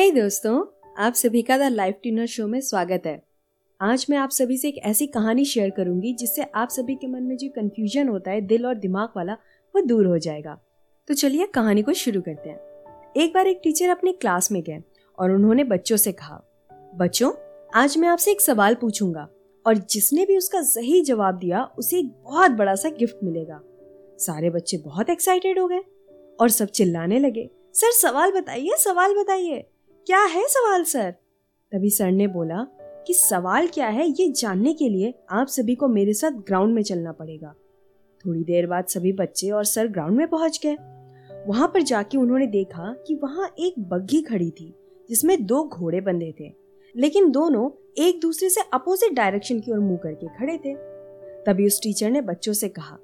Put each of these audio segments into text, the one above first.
hey दोस्तों, आप सभी का द लाइफ ट्यूनर शो में स्वागत है। आज मैं आप सभी से एक ऐसी कहानी शेयर करूँगी जिससे आप सभी के मन में जो कंफ्यूजन होता है, दिल और दिमाग वाला, वो दूर हो जाएगा। तो चलिए कहानी को शुरू करते हैं। एक बार एक टीचर अपनी क्लास में गए और उन्होंने बच्चों से कहा, बच्चों, आज मैं आपसे एक सवाल पूछूँगा और जिसने भी उसका सही जवाब दिया, उसे एक बहुत बड़ा सा गिफ्ट मिलेगा। सारे बच्चे बहुत एक्साइटेड हो गए और सब चिल्लाने लगे, सर, सवाल बताइए सवाल बताइए। क्या है सवाल, सर? तभी सर ने बोला कि सवाल क्या है ये जानने के लिए आप सभी को मेरे साथ ग्राउंड में चलना पड़ेगा। थोड़ी देर बाद सभी बच्चे और सर ग्राउंड में पहुँच गए। वहाँ पर जाके उन्होंने देखा कि वहाँ एक बग्घी खड़ी थी, जिसमें दो घोड़े बंधे थे, लेकिन दोनों एक दूसरे से अपोजिट डायरेक्शन की ओर मुँह करके खड़े थे। तभी उस टीचर ने बच्चों से कहा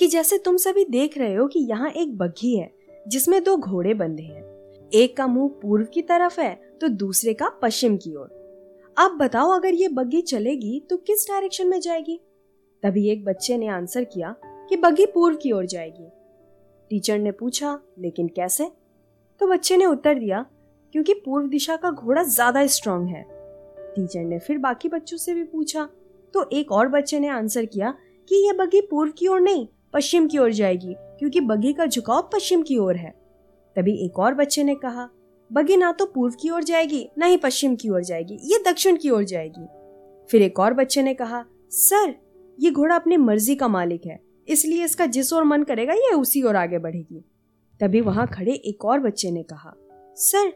कि जैसे तुम सभी देख रहे हो कि यहाँ एक बग्घी है, जिसमें दो घोड़े बंधे हैं। एक का मुँह पूर्व की तरफ़ है तो दूसरे का पश्चिम की ओर। अब बताओ, अगर ये बग्घी चलेगी तो किस डायरेक्शन में जाएगी? तभी एक बच्चे ने आंसर किया कि बग्घी पूर्व की ओर जाएगी। टीचर ने पूछा, लेकिन कैसे? तो बच्चे ने उत्तर दिया, क्योंकि पूर्व दिशा का घोड़ा ज़्यादा स्ट्रांग है। टीचर ने फिर बाकी बच्चों से भी पूछा तो एक और बच्चे ने आंसर किया कि यह बग्घी पूर्व की ओर नहीं, पश्चिम की ओर जाएगी, क्योंकि बग्घी का झुकाव पश्चिम की ओर है। तभी एक और बच्चे ने कहा बग्घी ना तो पूर्व की ओर जाएगी, ना ही पश्चिम की ओर जाएगी, ये दक्षिण की ओर जाएगी। फिर एक और बच्चे ने कहा, सर, ये घोड़ा अपनी मर्ज़ी का मालिक है, इसलिए इसका जिस ओर मन करेगा, ये उसी ओर आगे बढ़ेगी। तभी वहाँ खड़े एक और बच्चे ने कहा, सर,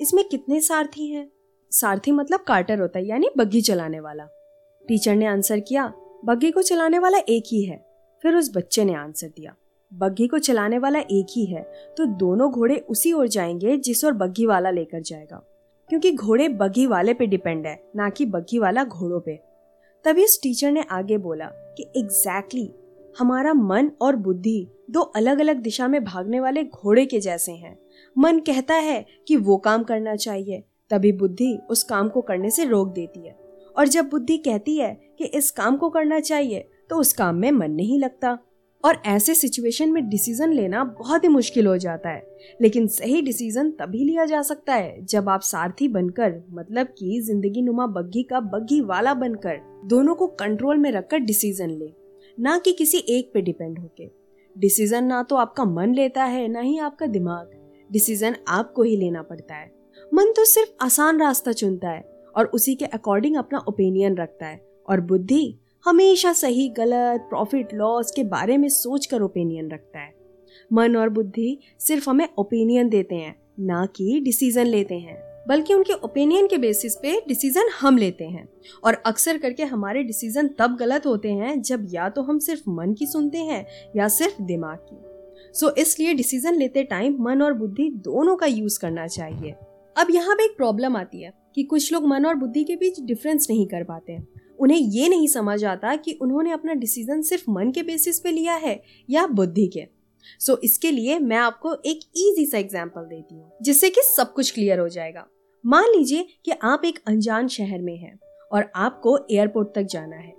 इसमें कितने सारथी हैं? सारथी मतलब कार्टर होता है, यानी बग्घी चलाने वाला। टीचर ने आंसर किया, बग्घी को चलाने वाला एक ही है। फिर उस बच्चे ने आंसर दिया बग्घी को चलाने वाला एक ही है तो दोनों घोड़े उसी ओर जाएँगे जिस ओर बग्घी वाला लेकर जाएगा। क्योंकि घोड़े बग्घी वाले पे डिपेंड है ना कि बग्घी वाला घोड़ों पे। तभी उस टीचर ने आगे बोला कि एग्जैक्टली exactly, हमारा मन और बुद्धि दो अलग अलग दिशा में भागने वाले घोड़े के जैसे हैं। मन कहता है कि वो काम करना चाहिए तभी बुद्धि उस काम को करने से रोक देती है। और जब बुद्धि कहती है कि इस काम को करना चाहिए तो उस काम में मन नहीं लगता। और ऐसे सिचुएशन में डिसीज़न लेना बहुत ही मुश्किल हो जाता है। लेकिन सही डिसीज़न तभी लिया जा सकता है जब आप सारथी बनकर मतलब कि ज़िंदगी नुमा बग्घी का बग्घी वाला बनकर, दोनों को कंट्रोल में रखकर डिसीज़न ले। ना कि किसी एक पे डिपेंड होके। डिसीज़न ना तो आपका मन लेता है, ना ही आपका दिमाग। डिसीज़न आपको ही लेना पड़ता है। मन तो सिर्फ़ आसान रास्ता चुनता है और उसी के अकॉर्डिंग अपना ओपिनियन रखता है। और बुद्धि हमेशा सही गलत प्रॉफिट लॉस के बारे में सोच कर ओपिनियन रखता है। मन और बुद्धि सिर्फ़ हमें ओपिनियन देते हैं ना कि डिसीज़न लेते हैं। बल्कि उनके ओपिनियन के बेसिस पे डिसीज़न हम लेते हैं। और अक्सर करके हमारे डिसीज़न तब गलत होते हैं जब या तो हम सिर्फ़ मन की सुनते हैं या सिर्फ़ दिमाग की। सो so, इसलिए डिसीज़न लेते टाइम मन और बुद्धि दोनों का यूज़ करना चाहिए। अब यहाँ पे एक प्रॉब्लम आती है कि कुछ लोग मन और बुद्धि के बीच डिफरेंस नहीं कर पाते। उन्हें ये नहीं समझ आता कि उन्होंने अपना डिसीज़न सिर्फ़ मन के बेसिस पे लिया है या बुद्धि के। सो so, इसके लिए मैं आपको एक इजी सा एग्ज़ाम्पल देती हूँ जिससे कि सब कुछ क्लियर हो जाएगा। मान लीजिए कि आप एक अनजान शहर में हैं और आपको एयरपोर्ट तक जाना है।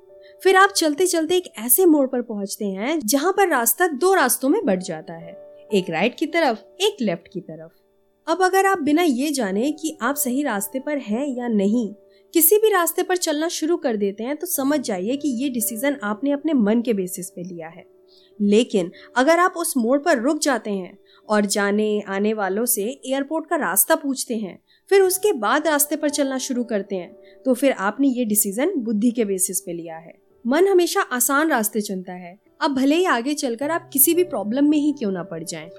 फिर आप चलते चलते एक ऐसे मोड़ पर पहुँचते हैं जहाँ पर रास्ता दो रास्तों में बढ़ जाता है एक राइट की तरफ़ एक लेफ़्ट की तरफ़। अब अगर आप बिना ये जाने कि आप सही रास्ते पर हैं या नहीं किसी भी रास्ते पर चलना शुरू कर देते हैं तो समझ जाइए कि ये डिसीज़न आपने अपने मन के बेसिस पे लिया है। लेकिन अगर आप उस मोड़ पर रुक जाते हैं और जाने, आने वालों से एयरपोर्ट का रास्ता पूछते हैं, फिर उसके बाद रास्ते पर चलना शुरू करते हैं तो फिर आपने ये डिसीज़न बुद्धि के बेसिस पे लिया है। मन हमेशा आसान रास्ते चुनता है। अब भले ही आगे चलकर आप किसी भी प्रॉब्लम में ही क्यों ना पड़ जाएँ।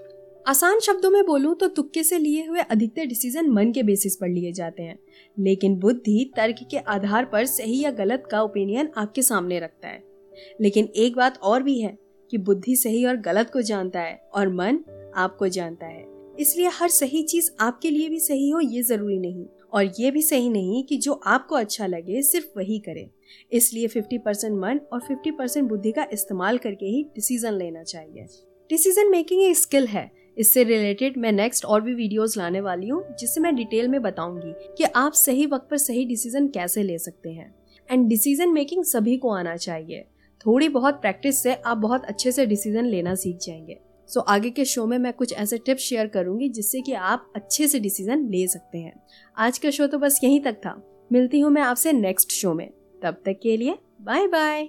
आसान शब्दों में बोलूँ तो तुक्के से लिए हुए अधिकतर डिसीज़न मन के बेसिस पर लिए जाते हैं। लेकिन बुद्धि तर्क के आधार पर सही या गलत का ओपिनियन आपके सामने रखता है। लेकिन एक बात और भी है कि बुद्धि सही और गलत को जानता है और मन आपको जानता है। इसलिए हर सही चीज़ आपके लिए भी सही हो ये ज़रूरी नहीं। और ये भी सही नहीं कि जो आपको अच्छा लगे सिर्फ़ वही करे। इसलिए 50 परसेंट मन और 50 परसेंट बुद्धि का इस्तेमाल करके ही डिसीज़न लेना चाहिए। डिसीज़न मेकिंग एक स्किल है इससे रिलेटेड मैं नेक्स्ट और भी वीडियोस लाने वाली हूँ जिससे मैं डिटेल में बताऊँगी कि आप सही वक्त पर सही डिसीज़न कैसे ले सकते हैं। एंड डिसीज़न मेकिंग सभी को आना चाहिए। थोड़ी बहुत प्रैक्टिस से आप बहुत अच्छे से डिसीज़न लेना सीख जाएँगे। सो so, आगे के शो में मैं कुछ ऐसे टिप्स शेयर करूँगी जिससे कि आप अच्छे से डिसीज़न ले सकते हैं। आज का शो तो बस यहीं तक था। मिलती हूँ मैं आपसे नेक्स्ट शो में। तब तक के लिए बाय बाय